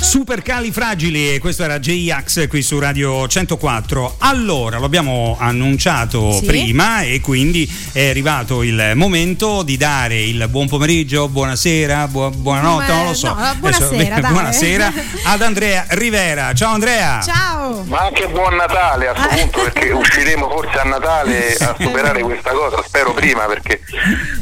Super Cali Fragili, questo era J-Ax qui su Radio 104. Allora, lo abbiamo annunciato sì. prima e quindi è arrivato il momento di dare il buon pomeriggio, buonasera, bu- buonanotte, non lo so. No, buonasera, Adesso, buonasera ad Andrea Rivera. Ciao Andrea. Ciao. Ma anche buon Natale a questo punto perché usciremo forse a Natale a superare questa cosa, spero prima perché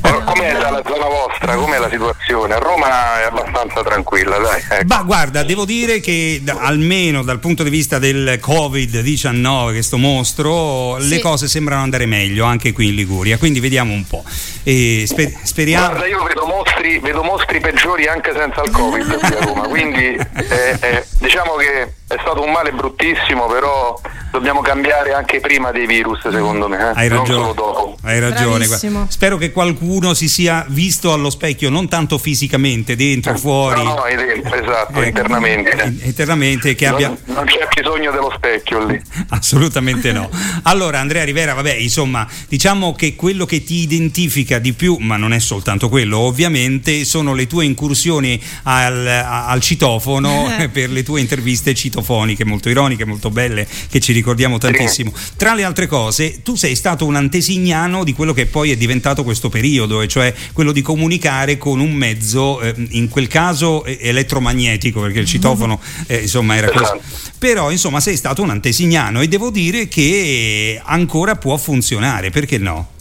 com'è dalla zona vostra, com'è la situazione? A Roma è abbastanza tranquilla, dai. Ecco. Ma guarda, devo dire che da, almeno dal punto di vista del Covid-19, questo mostro, sì. le cose sembrano andare meglio anche qui in Liguria, quindi vediamo un po'. E sper- speriamo... Guarda, io vedo mostri, vedo mostri, peggiori anche senza il Covid qui a Roma, quindi eh, eh, diciamo che è stato un male bruttissimo, però dobbiamo cambiare anche prima dei virus, secondo me. Eh? Hai ragione. Hai ragione. Spero che qualcuno si sia visto allo specchio, non tanto fisicamente, dentro, fuori. No, no, esatto, eh, internamente. Internamente che non, abbia... non c'è bisogno dello specchio lì. Assolutamente no. Allora, Andrea Rivera, vabbè, insomma, diciamo che quello che ti identifica di più, ma non è soltanto quello, ovviamente, sono le tue incursioni al, al citofono per le tue interviste citofoniche, molto ironiche, molto belle, che ci ricordiamo tantissimo. Tra le altre cose, tu sei stato un antesignano di quello che poi è diventato questo periodo, e cioè quello di comunicare con un mezzo, eh, in quel caso eh, elettromagnetico, perché il citofono eh, insomma era così. Esatto. Però insomma sei stato un antesignano e devo dire che ancora può funzionare, perché no?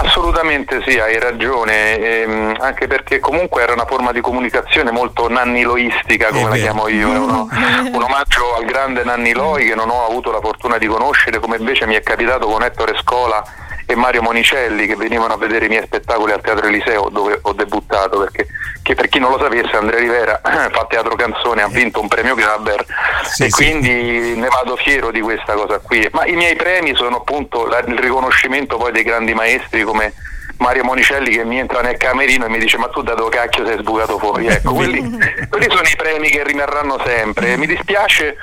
Assolutamente sì, hai ragione, ehm, anche perché comunque era una forma di comunicazione molto nanniloistica, come la chiamo io, uno, un omaggio al grande Nanni Loi che non ho avuto la fortuna di conoscere, come invece mi è capitato con Ettore Scola e Mario Monicelli che venivano a vedere i miei spettacoli al Teatro Eliseo dove ho debuttato perché per chi non lo sapesse Andrea Rivera fa teatro canzone, ha vinto un premio Gabber sì, e sì. quindi ne vado fiero di questa cosa qui. Ma i miei premi sono appunto il riconoscimento poi dei grandi maestri come Mario Monicelli che mi entra nel camerino e mi dice ma tu da dove cacchio sei sbucato fuori? Ecco quelli, quelli sono i premi che rimarranno sempre. Mi dispiace,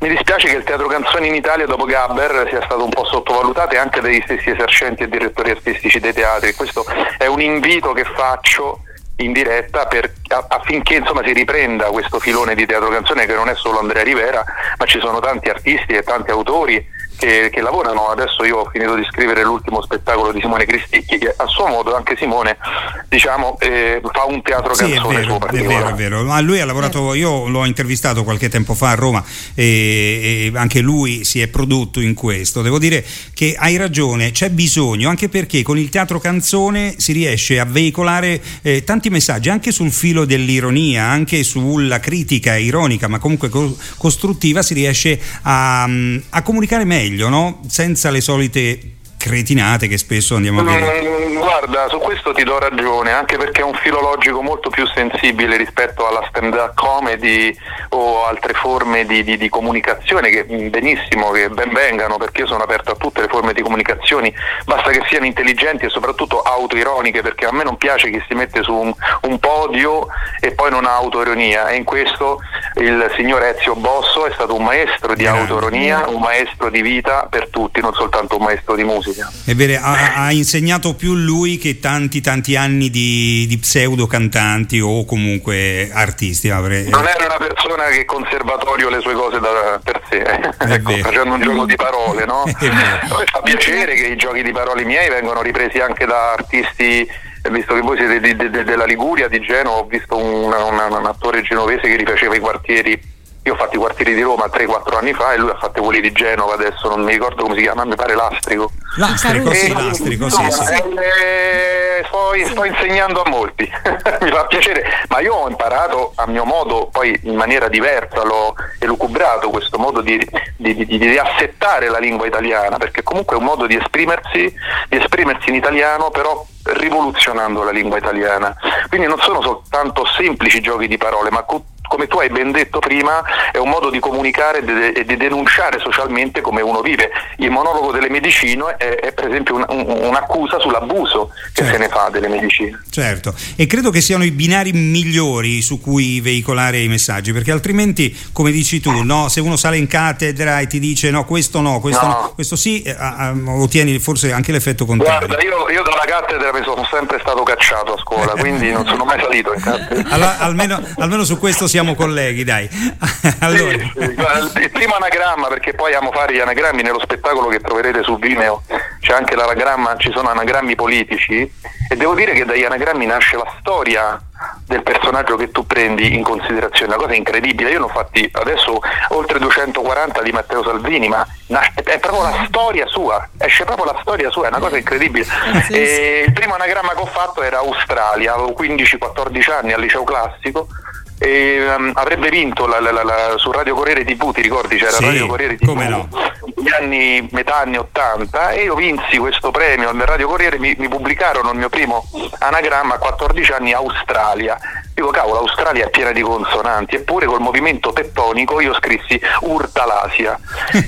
mi dispiace, che il teatro canzoni in Italia dopo Gabber sia stato un po' sottovalutato anche dagli stessi esercenti e direttori artistici dei teatri. Questo è un invito che faccio in diretta per, affinché insomma, si riprenda questo filone di teatro canzone che non è solo Andrea Rivera ma ci sono tanti artisti e tanti autori che, che, lavorano. Adesso io ho finito di scrivere l'ultimo spettacolo di Simone Cristicchi, che a suo modo, anche Simone, diciamo, eh, fa un teatro sì, canzone è vero, è vero, è vero. Ma lui ha lavorato, io l'ho intervistato qualche tempo fa a Roma e, e, anche lui si è prodotto in questo. Devo dire che hai ragione, c'è bisogno, anche perché con il teatro canzone si riesce a veicolare eh, tanti messaggi, anche sul filo dell'ironia, anche sulla critica ironica, ma comunque co- costruttiva, si riesce a, a comunicare meglio meglio, no? senza le solite cretinate che spesso andiamo a vedere. Mm, guarda, su questo ti do ragione, anche perché è un filologico molto più sensibile rispetto alla stand-up comedy o altre forme di, di, di comunicazione che mm, benissimo, che ben vengano, perché io sono aperto a tutte le forme di comunicazioni, basta che siano intelligenti e soprattutto autoironiche, perché a me non piace chi si mette su un, un podio e poi non ha autoironia e in questo il signor Ezio Bosso è stato un maestro di autoironia, un maestro di vita per tutti, non soltanto un maestro di musica. È vero, ha, ha, insegnato più lui che tanti tanti anni di, di pseudo cantanti o comunque artisti. Avrei... Non era una persona che conservatorio le sue cose da, per sé, ecco, facendo un gioco di parole, no? fa piacere che i giochi di parole miei vengano ripresi anche da artisti visto che voi siete di, di, di, della Liguria, di Genova, ho visto un, un, un attore genovese che rifaceva i quartieri io ho fatto i quartieri di Roma 3-4 anni fa e lui ha fatto quelli di Genova, adesso non mi ricordo come si chiama, mi pare Lastrico. Lastrico, sì, Lastrico, sì, sì. Eh, sto, sto, insegnando a molti, mi fa piacere, ma io ho imparato a mio modo, poi in maniera diversa, l'ho elucubrato questo modo di, di, di, di assettare la lingua italiana, perché comunque è un modo di esprimersi, di esprimersi in italiano, però rivoluzionando la lingua italiana. Quindi non sono soltanto semplici giochi di parole, ma come tu hai ben detto prima, è un modo di comunicare e di denunciare socialmente come uno vive. Il monologo delle medicine è, è per esempio un, un, un'accusa sull'abuso che certo. se ne fa delle medicine. Certo, e credo che siano i binari migliori su cui veicolare i messaggi, perché altrimenti, come dici tu, no, se uno sale in cattedra e ti dice no, questo no, questo, no. No, questo sì, eh, ottieni forse anche l'effetto contrario. Guarda, io, io dalla cattedra mi sono sempre stato cacciato a scuola, quindi non sono mai salito in cattedra. Allora, almeno, almeno su questo siamo colleghi, dai. allora. Sì, sì. Il primo anagramma, perché poi amo fare gli anagrammi nello spettacolo che troverete su Vimeo, c'è anche l'anagramma, ci sono anagrammi politici e devo dire che dagli anagrammi nasce la storia del personaggio che tu prendi in considerazione, una cosa incredibile. Io ne ho fatti adesso oltre 240 di Matteo Salvini, ma è proprio la storia sua, esce proprio la storia sua, è una cosa incredibile. il primo anagramma che ho fatto era Australia, avevo 15-14 anni al liceo classico e, um, avrebbe vinto la, la, la, su Radio Corriere TV, ti ricordi? C'era sì, Radio Corriere TV no. negli anni, metà anni 80 e io vinsi questo premio. Nel Radio Corriere, mi, mi pubblicarono il mio primo anagramma a 14 anni Australia Dico, cavolo, l'Australia è piena di consonanti, eppure col movimento tettonico io scrissi Urtalasia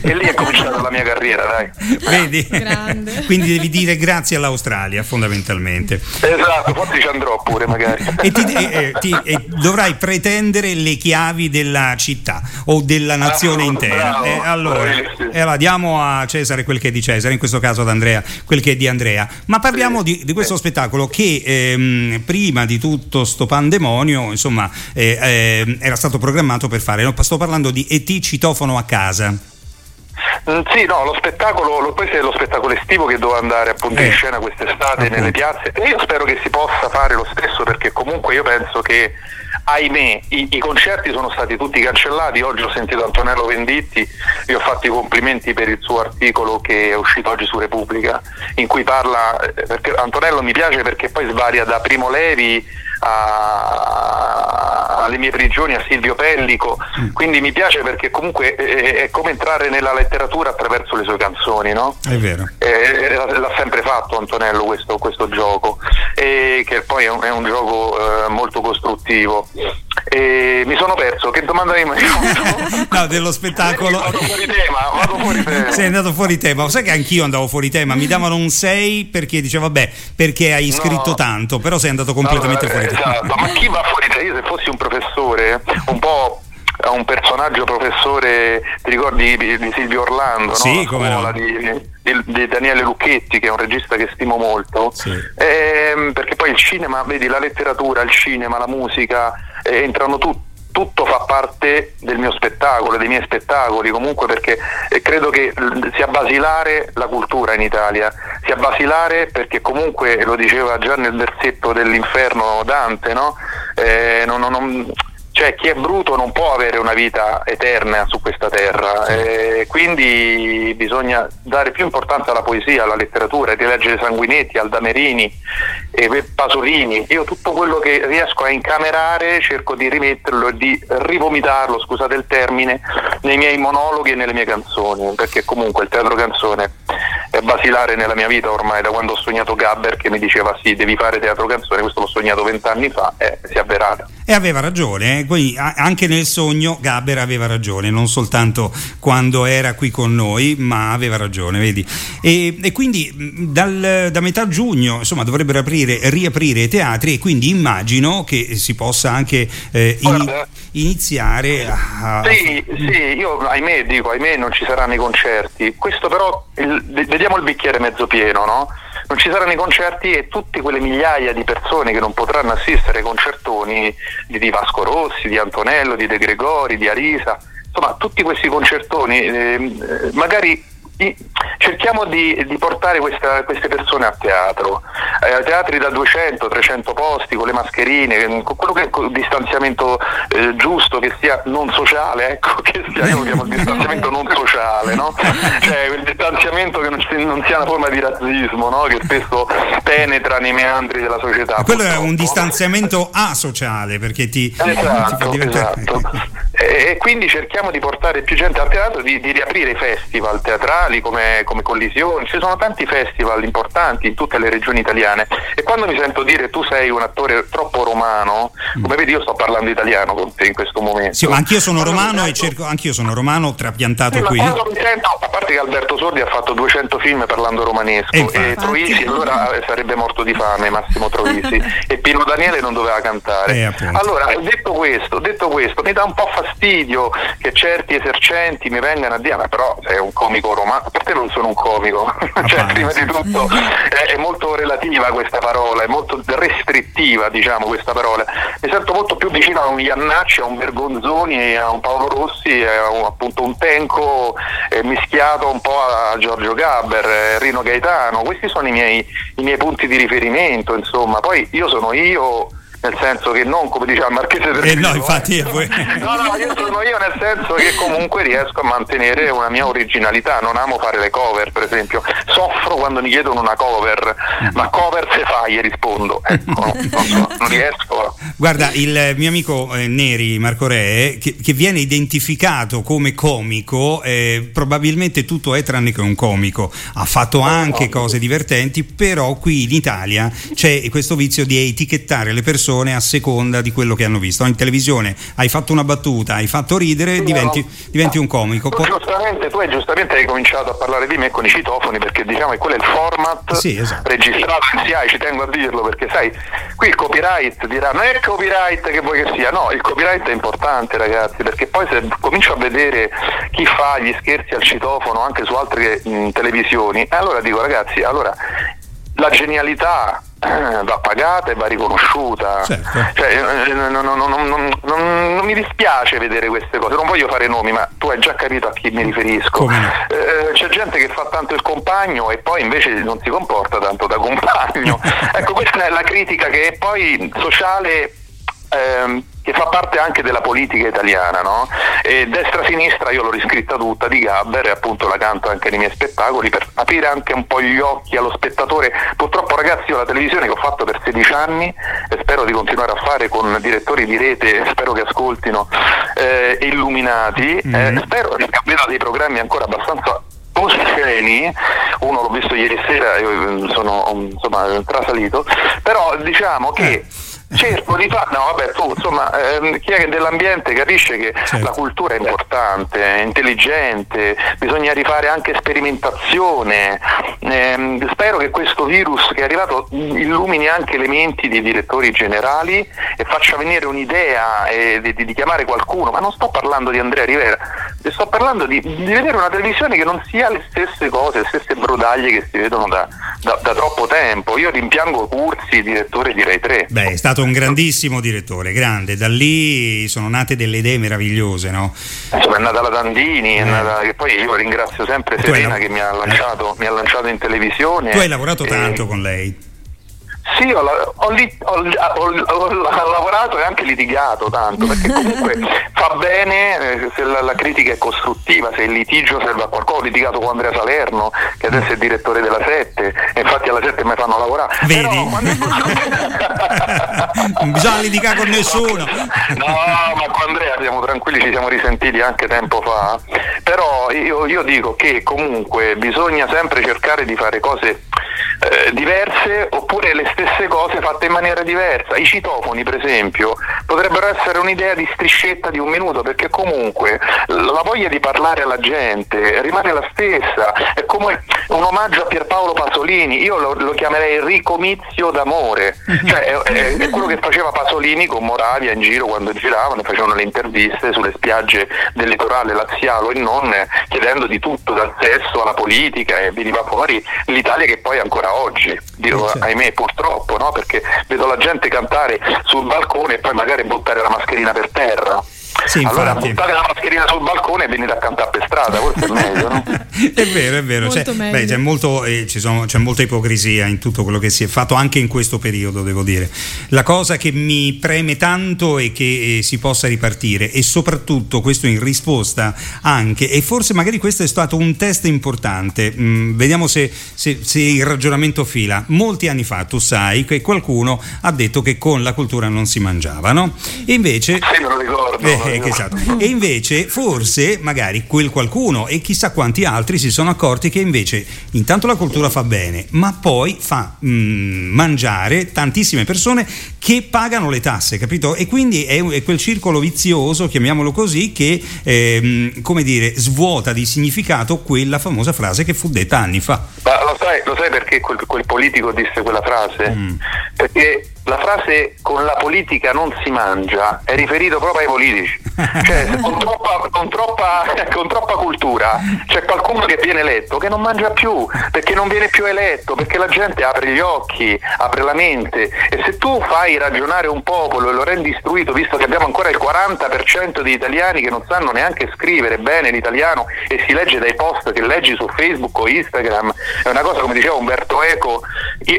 e lì è cominciata la mia carriera, dai. Vedi? Grande. Quindi devi dire grazie all'Australia, fondamentalmente. Esatto, forse ci andrò pure magari. E, ti, e, ti, e dovrai pretendere le chiavi della città o della nazione ah, intera. Bravo, allora, allora, diamo a Cesare quel che è di Cesare, in questo caso ad Andrea quel che è di Andrea. Ma parliamo sì. di, di, questo spettacolo che ehm, prima di tutto sto pandemonium matrimonio, insomma, eh, eh, era stato programmato per fare. sto parlando di ET Citofono a casa. Mm, sì, no, lo spettacolo, lo, questo è lo spettacolo estivo che doveva andare appunto eh, in scena quest'estate appunto. nelle piazze e io spero che si possa fare lo stesso perché comunque io penso che ahimè i, i, concerti sono stati tutti cancellati, oggi ho sentito Antonello Venditti, gli ho fatto i complimenti per il suo articolo che è uscito oggi su Repubblica in cui parla, eh, perché Antonello mi piace perché poi svaria da Primo Levi a, alle mie prigioni, a Silvio Pellico, mm. quindi mi piace perché comunque è, è, come entrare nella letteratura attraverso le sue canzoni, no? È vero. Eh, l'ha sempre fatto Antonello questo, questo gioco, e che poi è un, è un gioco eh, molto costruttivo. E mi sono perso, che domanda mi hai No, dello spettacolo. Vado fuori tema, vado fuori tema. Sei andato fuori tema, sai che anch'io andavo fuori tema, mi davano un 6 perché dicevo vabbè, perché hai scritto no. tanto, però sei andato completamente no, fuori tema. Esatto, ma chi va fuori tema? Io se fossi un professore, un po' un personaggio professore, ti ricordi di, Silvio Orlando, sì, no? come no. di, di, di, Daniele Lucchetti, che è un regista che stimo molto, sì. eh, perché poi il cinema, vedi, la letteratura, il cinema, la musica, entrano tutti tutto fa parte del mio spettacolo, dei miei spettacoli, comunque perché eh, credo che sia basilare la cultura in Italia, sia basilare perché comunque, lo diceva già nel versetto dell'inferno Dante, no? eh, non, non, cioè chi è bruto non può avere una vita eterna su questa terra, eh, quindi bisogna dare più importanza alla poesia, alla letteratura, di leggere Sanguinetti, Aldamerini, eh, Pasolini. Io tutto quello che riesco a incamerare cerco di rimetterlo e di rivomitarlo, scusate il termine, nei miei monologhi e nelle mie canzoni, perché comunque il teatro canzone è basilare nella mia vita ormai da quando ho sognato Gabber che mi diceva sì, devi fare teatro canzone, questo l'ho sognato vent'anni fa e si è avverata. E aveva ragione, eh? Poi, anche nel sogno Gaber aveva ragione, non soltanto quando era qui con noi, ma aveva ragione, vedi. E, e quindi dal, da metà giugno insomma, dovrebbero aprire, riaprire i teatri e quindi immagino che si possa anche eh, in, iniziare a... Sì, sì, io ahimè dico, ahimè non ci saranno i concerti, questo però, il, vediamo il bicchiere mezzo pieno, no? non ci saranno i concerti e tutte quelle migliaia di persone che non potranno assistere ai concertoni di Vasco Rossi, di Antonello, di De Gregori, di Arisa, insomma tutti questi concertoni eh, magari cerchiamo di, di portare questa, queste persone a teatro, eh, teatri da 200-300 posti con le mascherine, con quello che è il distanziamento eh, giusto, che sia non sociale, ecco, che sia, io lo chiamo il distanziamento non sociale, no? cioè il distanziamento che non, non, sia una forma di razzismo, no? che spesso penetra nei meandri della società. Ma quello è un distanziamento asociale perché ti, esatto, ti fa diventare... Esatto. E, e, quindi cerchiamo di portare più gente al teatro, di, di riaprire i festival teatrali musicali come, come Collisioni, ci sono tanti festival importanti in tutte le regioni italiane e quando mi sento dire tu sei un attore troppo romano, mm. come vedi io sto parlando italiano con te in questo momento. Sì, ma anch'io sono romano sento... e cerco, anch'io sono romano trapiantato sì, qui. Ma mi sento, a parte che Alberto Sordi ha fatto 200 film parlando romanesco e, e Troisi allora eh, sarebbe morto di fame, Massimo Troisi, e Pino Daniele non doveva cantare. Eh, allora, detto questo, detto questo, mi dà un po' fastidio che certi esercenti mi vengano a dire ma però sei un comico romano, per te non sono un comico, cioè prima di tutto è, è, molto relativa questa parola, è molto restrittiva diciamo questa parola, mi sento molto più vicino a un Iannacci, a un Bergonzoni, a un Paolo Rossi, a un, appunto un Tenco eh, mischiato un po' a Giorgio Gabber, eh, Rino Gaetano, questi sono i miei, i miei punti di riferimento insomma, poi io sono io nel senso che non come diceva il Marchese del eh no, infatti no, no, io sono io nel senso che comunque riesco a mantenere una mia originalità, non amo fare le cover per esempio, soffro quando mi chiedono una cover, ma cover se fai? Gli rispondo, ecco, non, so, non riesco. Guarda, il mio amico eh, Neri, Marco Re, che, che, viene identificato come comico, eh, probabilmente tutto è tranne che un comico, ha fatto anche cose divertenti, però qui in Italia c'è questo vizio di etichettare le persone persone a seconda di quello che hanno visto. In televisione hai fatto una battuta, hai fatto ridere, diventi, diventi un comico. Tu giustamente, tu hai giustamente hai cominciato a parlare di me con i citofoni perché diciamo che quello è il format sì, esatto. registrato in CI, ci tengo a dirlo perché sai, qui il copyright dirà non è il copyright che vuoi che sia, no, il copyright è importante ragazzi perché poi se comincio a vedere chi fa gli scherzi al citofono anche su altre mh, televisioni, allora dico ragazzi, allora la genialità va pagata e va riconosciuta. Certo. Cioè, non, non, non, non, mi dispiace vedere queste cose, non voglio fare nomi, ma tu hai già capito a chi mi riferisco. Eh, c'è gente che fa tanto il compagno e poi invece non si comporta tanto da compagno. ecco, questa è la critica che è poi sociale. Ehm, che fa parte anche della politica italiana, no? destra-sinistra io l'ho riscritta tutta di Gabber e appunto la canto anche nei miei spettacoli per aprire anche un po' gli occhi allo spettatore. Purtroppo ragazzi io la televisione che ho fatto per 16 anni e spero di continuare a fare con direttori di rete, spero che ascoltino, eh, illuminati, mm-hmm. eh, spero che abbiano dei programmi ancora abbastanza osceni, uno l'ho visto ieri sera, io sono insomma trasalito, però diciamo che eh cerco di fare, no vabbè tu insomma ehm, chi è dell'ambiente capisce che certo. la cultura è importante, è intelligente, bisogna rifare anche sperimentazione, ehm, spero che questo virus che è arrivato illumini anche le menti dei direttori generali e faccia venire un'idea eh, di, di, chiamare qualcuno, ma non sto parlando di Andrea Rivera, sto parlando di, di, vedere una televisione che non sia le stesse cose, le stesse brodaglie che si vedono da, da, da troppo tempo, io rimpiango Curzi, direttore di Rai 3. Beh, è stato un grandissimo direttore, grande, da lì sono nate delle idee meravigliose, no? Insomma è nata la Dandini, eh. nata, che poi io ringrazio sempre Serena che mi ha, lanciato, eh. mi ha, lanciato, in televisione. Tu hai lavorato e... tanto con lei. Sì, ho, ho, ho, ho, lavorato e anche litigato tanto, perché comunque fa bene eh, se la, la, critica è costruttiva, se il litigio serve a qualcosa. Ho litigato con Andrea Salerno, che adesso è direttore della 7, e infatti alla 7 mi fanno lavorare. Vedi? Però, quando... non bisogna litigare con nessuno. No, ma con Andrea siamo tranquilli, ci siamo risentiti anche tempo fa. Però io, io dico che comunque bisogna sempre cercare di fare cose eh, diverse oppure le stesse cose fatte in maniera diversa. I citofoni, per esempio, potrebbero essere un'idea di striscetta di un minuto perché comunque la voglia di parlare alla gente rimane la stessa, è come un omaggio a Pierpaolo Pasolini, io lo, lo chiamerei ricomizio d'amore, cioè è, è, è, quello che faceva Pasolini con Moravia in giro quando giravano, facevano le interviste sulle spiagge del litorale laziale e non, chiedendo di tutto, dal sesso alla politica e veniva fuori l'Italia che poi ancora oggi, dico, certo. ahimè purtroppo, no? perché vedo la gente cantare sul balcone e poi magari buttare la mascherina per terra. Sì, allora buttate la mascherina sul balcone e venite a cantare per strada, forse è meglio, no? è vero, è vero. Cioè, beh, c'è, molto, eh, sono, c'è, molta ipocrisia in tutto quello che si è fatto, anche in questo periodo, devo dire. La cosa che mi preme tanto è che eh, si possa ripartire e soprattutto questo in risposta anche, e forse magari questo è stato un test importante, mm, vediamo se, se, se il ragionamento fila. Molti anni fa, tu sai, che qualcuno ha detto che con la cultura non si mangiava, no? E invece... Sì, me lo ricordo. Eh, eh, esatto. E invece forse magari quel qualcuno e chissà quanti altri si sono accorti che invece intanto la cultura fa bene, ma poi fa mm, mangiare tantissime persone che pagano le tasse, capito? E quindi è, è quel circolo vizioso, chiamiamolo così, che ehm, come dire, svuota di significato quella famosa frase che fu detta anni fa. Ma lo sai, lo sai perché quel, quel politico disse quella frase? Mm. Perché la frase con la politica non si mangia è riferito proprio ai politici. Cioè, con troppa, con, troppa, con troppa, cultura c'è qualcuno che viene eletto che non mangia più, perché non viene più eletto, perché la gente apre gli occhi, apre la mente e se tu fai ragionare un popolo e lo rendi istruito, visto che abbiamo ancora il 40% di italiani che non sanno neanche scrivere bene l'italiano e si legge dai post che leggi su Facebook o Instagram, è una cosa come diceva Umberto Eco,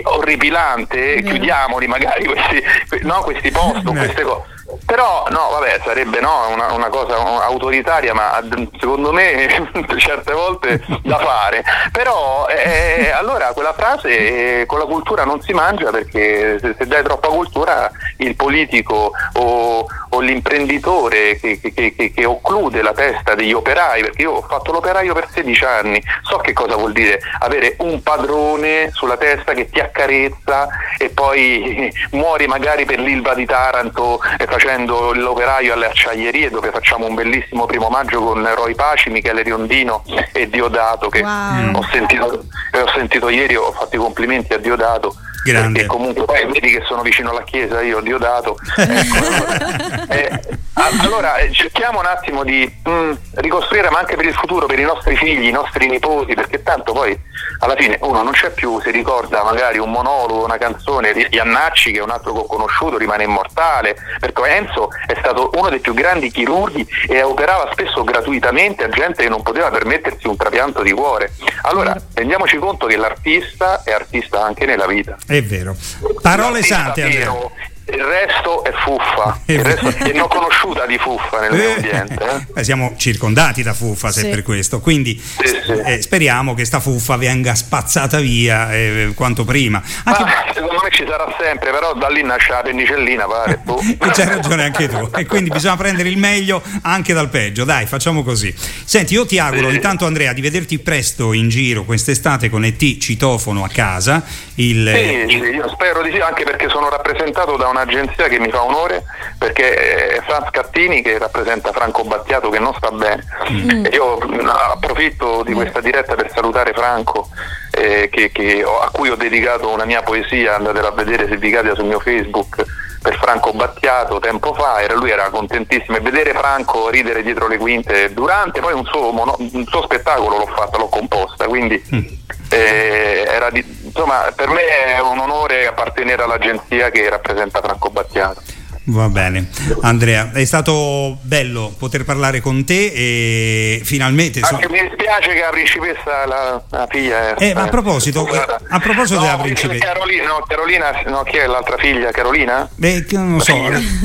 orripilante, chiudiamoli magari questi, no, questi post, queste cose però no, vabbè, sarebbe no, una, una, cosa autoritaria, ma secondo me certe volte da fare. Però eh, allora quella frase eh, con la cultura non si mangia perché se, se dai troppa cultura il politico o, o l'imprenditore che, che, che, che, occlude la testa degli operai, perché io ho fatto l'operaio per 16 anni, so che cosa vuol dire avere un padrone sulla testa che ti accarezza e poi muori magari per l'Ilva di Taranto facendo l'operaio alle acciaierie dove facciamo un bellissimo primo maggio con Roy Paci, Michele Riondino e Diodato che wow. ho, sentito, ho sentito ieri, ho fatto i complimenti a Diodato Grande. Perché comunque poi vedi che sono vicino alla chiesa, io Diodato. ecco, eh, allora eh, cerchiamo un attimo di mh, mm, ricostruire, ma anche per il futuro, per i nostri figli, i nostri nipoti, perché tanto poi alla fine uno non c'è più, si ricorda magari un monologo, una canzone di Iannacci che è un altro che ho conosciuto, rimane immortale, perché Enzo è stato uno dei più grandi chirurghi e operava spesso gratuitamente a gente che non poteva permettersi un trapianto di cuore. Allora rendiamoci conto che l'artista è artista anche nella vita. È vero. Parole sante, Andrea. Il resto è fuffa, il resto è non conosciuta di fuffa nel mio ambiente. Eh? siamo circondati da fuffa se sì. per questo, quindi sì, sì. Eh, speriamo che sta fuffa venga spazzata via eh, quanto prima. Anche... Ah, secondo me ci sarà sempre, però da lì nasce la pennicellina, pare. Boh. C'hai ragione anche tu, e quindi bisogna prendere il meglio anche dal peggio. Dai, facciamo così. Senti, io ti auguro intanto Andrea di vederti presto in giro quest'estate con ET Citofono a casa. Il... Sì, io spero di sì, anche perché sono rappresentato da una un'agenzia che mi fa onore perché è Franz Cattini che rappresenta Franco Battiato che non sta bene. Mm. Io approfitto di questa diretta per salutare Franco eh, che, che a cui ho dedicato una mia poesia, andatela a vedere se vi capita sul mio Facebook per Franco Battiato tempo fa, era, lui era contentissimo e vedere Franco ridere dietro le quinte durante poi un suo, mono, un suo spettacolo l'ho fatta, l'ho composta, quindi mm. eh, di, insomma per me è un onore appartenere all'agenzia che rappresenta Franco Battiato. Va bene, Andrea, è stato bello poter parlare con te e finalmente... Anche so... mi dispiace che la principessa, la, la figlia... È, eh, ma a proposito, a proposito no, della principessa... Carolina, no, Carolina, no, chi è l'altra figlia? Carolina? Beh, non lo so,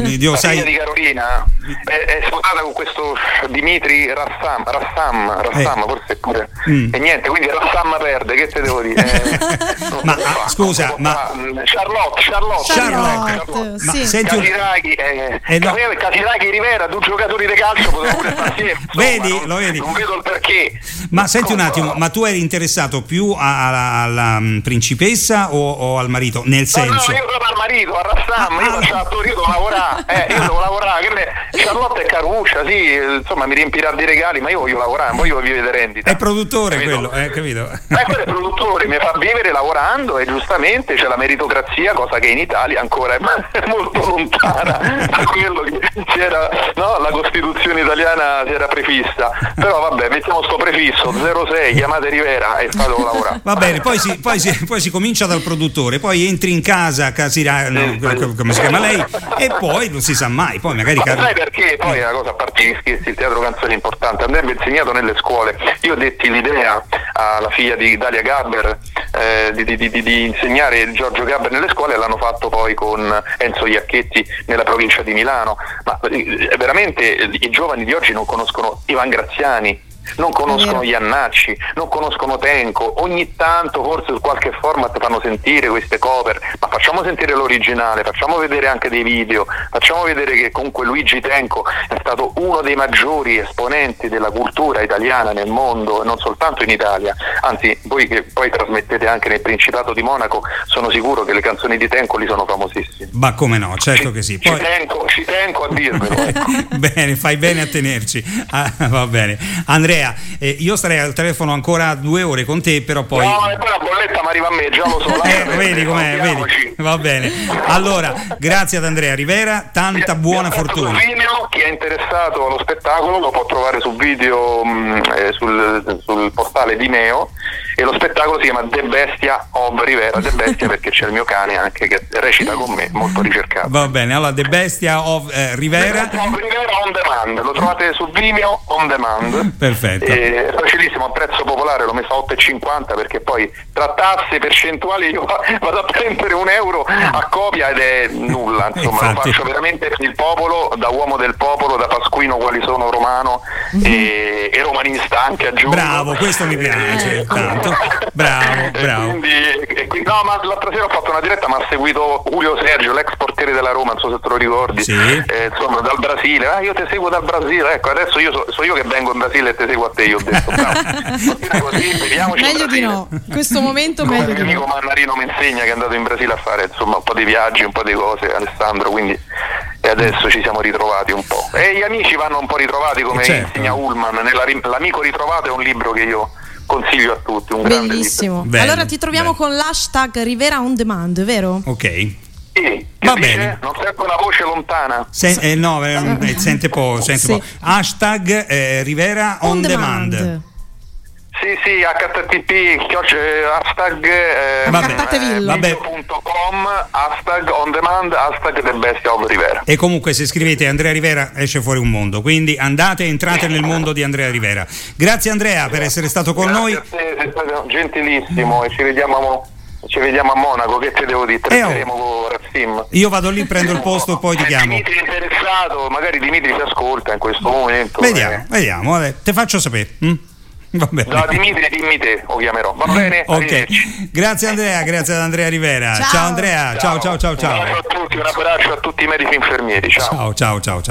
Dio, la sai... figlia di Carolina è, è sposata con questo Dimitri Rassam, Rassam, Rassam eh. forse pure... Mm. E niente, quindi Rassam perde, che te devo dire? Eh, ma scusa, ma... Charlotte, Charlotte, Charlotte, Charlotte. Ma sì. senti... Un... Casiraghi, eh, eh no. Casiraghi Rivera, due giocatori di calcio potevano pure assieme. Vedi, non, lo vedi. Non vedo il perché. Ma senti un attimo, ma tu eri interessato più alla, alla mm, principessa o, o, al marito? Nel senso... No, no, io sono al marito, a Rassam, ah, io faccio io devo lavorare, eh, io devo lavorare. Che. Charlotte è caruccia, sì, insomma mi riempirà di regali, ma io voglio lavorare, voglio vivere rendita. È produttore capito? quello, eh, capito? Eh, quello è produttore, mi fa vivere lavorando e giustamente c'è la meritocrazia, cosa che in Italia ancora è molto lontana da quello che c'era, no? la Costituzione italiana si era prefissa. Però vabbè, mettiamo sto prefisso 06, chiamate Rivera e fatelo lavorare. Va bene, poi si, poi, si, poi si, comincia dal produttore, poi entri in casa, Casira, no, come si chiama lei, e poi non si sa mai. Poi magari Ma sai perché? Poi è una cosa a parte gli scherzi, il teatro canzone è importante. Andrebbe insegnato nelle scuole. Io detti l'idea alla figlia di Dalia Gabber eh, di, di, di, di, insegnare Giorgio Gabber nelle scuole e l'hanno fatto poi con Enzo Iacchetti nella provincia di Milano, ma eh, veramente i giovani di oggi non conoscono Ivan Graziani, non conoscono gli annacci, non conoscono Tenco, ogni tanto forse su qualche format fanno sentire queste cover, ma facciamo sentire l'originale, facciamo vedere anche dei video, facciamo vedere che comunque Luigi Tenco è stato uno dei maggiori esponenti della cultura italiana nel mondo, non soltanto in Italia, anzi voi che poi trasmettete anche nel Principato di Monaco, sono sicuro che le canzoni di Tenco lì sono famosissime. Ma come no, certo ci, che sì. Poi... Ci, tengo, ci tengo a dirvelo. Ecco. bene, fai bene a tenerci. Ah, va bene. Andrea, eh, io starei al telefono ancora due ore con te, però poi... No, e poi la bolletta mi arriva a me, già lo so. eh, vedi com'è, vedi. Va bene. Allora, grazie ad Andrea Rivera, tanta buona fortuna. Video, chi è interessato allo spettacolo lo può trovare su video mh, mm, eh, sul, sul portale di Meo e lo spettacolo si chiama The Bestia of Rivera, The Bestia perché c'è il mio cane anche che recita con me, molto ricercato. Va bene, allora The Bestia of eh, Rivera. The of Rivera on demand, lo trovate su Vimeo on demand. Perfetto. è facilissimo, a prezzo popolare l'ho messo a 8,50 perché poi tra tasse percentuali io vado a prendere un euro a copia ed è nulla, insomma Infatti. lo faccio veramente per il popolo, da uomo del popolo, da Pasquino quali sono romano mm-hmm. e, e, romanista anche aggiungo. Bravo, questo mi piace, eh, tanto. Bravo, bravo. Quindi, quindi, no, ma l'altra sera ho fatto una diretta, ma ha seguito Julio Sergio, l'ex portiere della Roma, non so se te lo ricordi. Sì. Eh, insomma, dal Brasile. Ah, io ti seguo dal Brasile, ecco, adesso io so, so io che vengo in Brasile e ti seguo a te, io ho detto. Bravo. così, meglio di no. In questo momento Come meglio amico Mannarino mi insegna che è andato in Brasile a fare insomma un po' di viaggi, un po' di cose, Alessandro, quindi e adesso ci siamo ritrovati un po'. E gli amici vanno un po' ritrovati come certo. insegna Ullman, nella, L'amico ritrovato è un libro che io consiglio a tutti. Un Bellissimo. Allora ti troviamo bello. con l'hashtag Rivera on demand, vero? Ok. Sì, Va bene. Non sento una voce lontana. Sen- eh, no, eh, eh sente po'. Sente sì. po'. Hashtag eh, Rivera on, on demand. demand. Sì, sì, http hashtag eh, vabbè. hashtag on demand hashtag The Bestia of Rivera e comunque se scrivete Andrea Rivera esce fuori un mondo quindi andate entrate nel mondo di Andrea Rivera grazie Andrea per essere stato con grazie noi te, sei stato gentilissimo e ci vediamo ci vediamo a Monaco, che te devo dire? Tratteremo eh, oh. Io vado lì, prendo il posto, poi ti chiamo. Dimitri è interessato, magari Dimitri si ascolta in questo momento. Vediamo, eh. vediamo, vabbè, te faccio sapere. Mm? Va bene. Da Dimitri dimmi te, lo chiamerò. Va bene? Ok. Grazie Andrea, grazie ad Andrea Rivera. Ciao, ciao Andrea, ciao ciao ciao ciao. Un abbraccio a tutti, un abbraccio a tutti i medici infermieri. Ciao ciao ciao ciao. ciao.